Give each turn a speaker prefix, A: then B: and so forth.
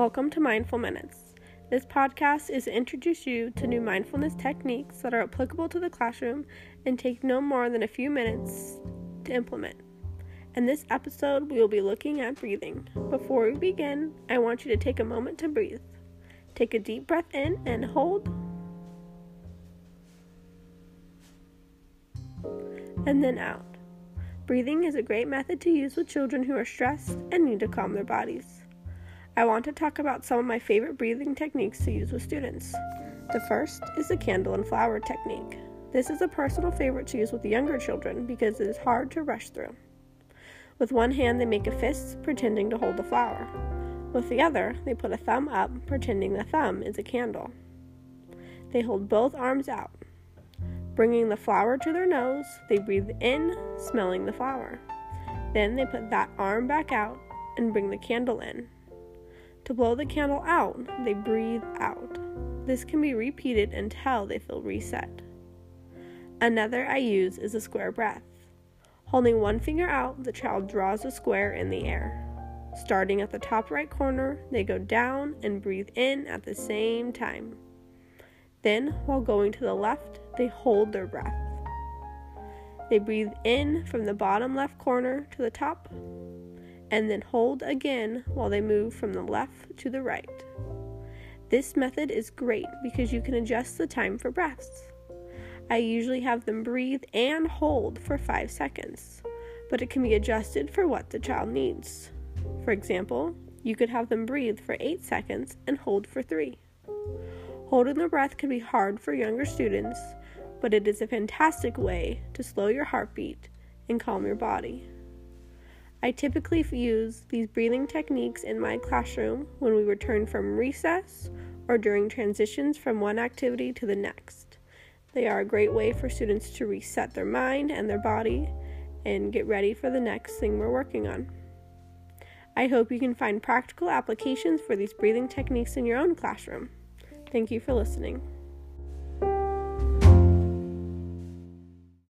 A: Welcome to Mindful Minutes. This podcast is to introduce you to new mindfulness techniques that are applicable to the classroom and take no more than a few minutes to implement. In this episode, we will be looking at breathing. Before we begin, I want you to take a moment to breathe. Take a deep breath in and hold. And then out. Breathing is a great method to use with children who are stressed and need to calm their bodies. I want to talk about some of my favorite breathing techniques to use with students. The first is the candle and flower technique. This is a personal favorite to use with younger children because it is hard to rush through. With one hand, they make a fist, pretending to hold the flower. With the other, they put a thumb up, pretending the thumb is a candle. They hold both arms out. Bringing the flower to their nose, they breathe in, smelling the flower. Then they put that arm back out and bring the candle in. To blow the candle out, they breathe out. This can be repeated until they feel reset. Another I use is a square breath. Holding one finger out, the child draws a square in the air. Starting at the top right corner, they go down and breathe in at the same time. Then, while going to the left, they hold their breath. They breathe in from the bottom left corner to the top, and then hold again while they move from the left to the right. This method is great because you can adjust the time for breaths. I usually have them breathe and hold for 5 seconds, but it can be adjusted for what the child needs. For example, you could have them breathe for 8 seconds and hold for 3. Holding the breath can be hard for younger students, but it is a fantastic way to slow your heartbeat and calm your body. I typically use these breathing techniques in my classroom when we return from recess or during transitions from one activity to the next. They are a great way for students to reset their mind and their body and get ready for the next thing we're working on. I hope you can find practical applications for these breathing techniques in your own classroom. Thank you for listening.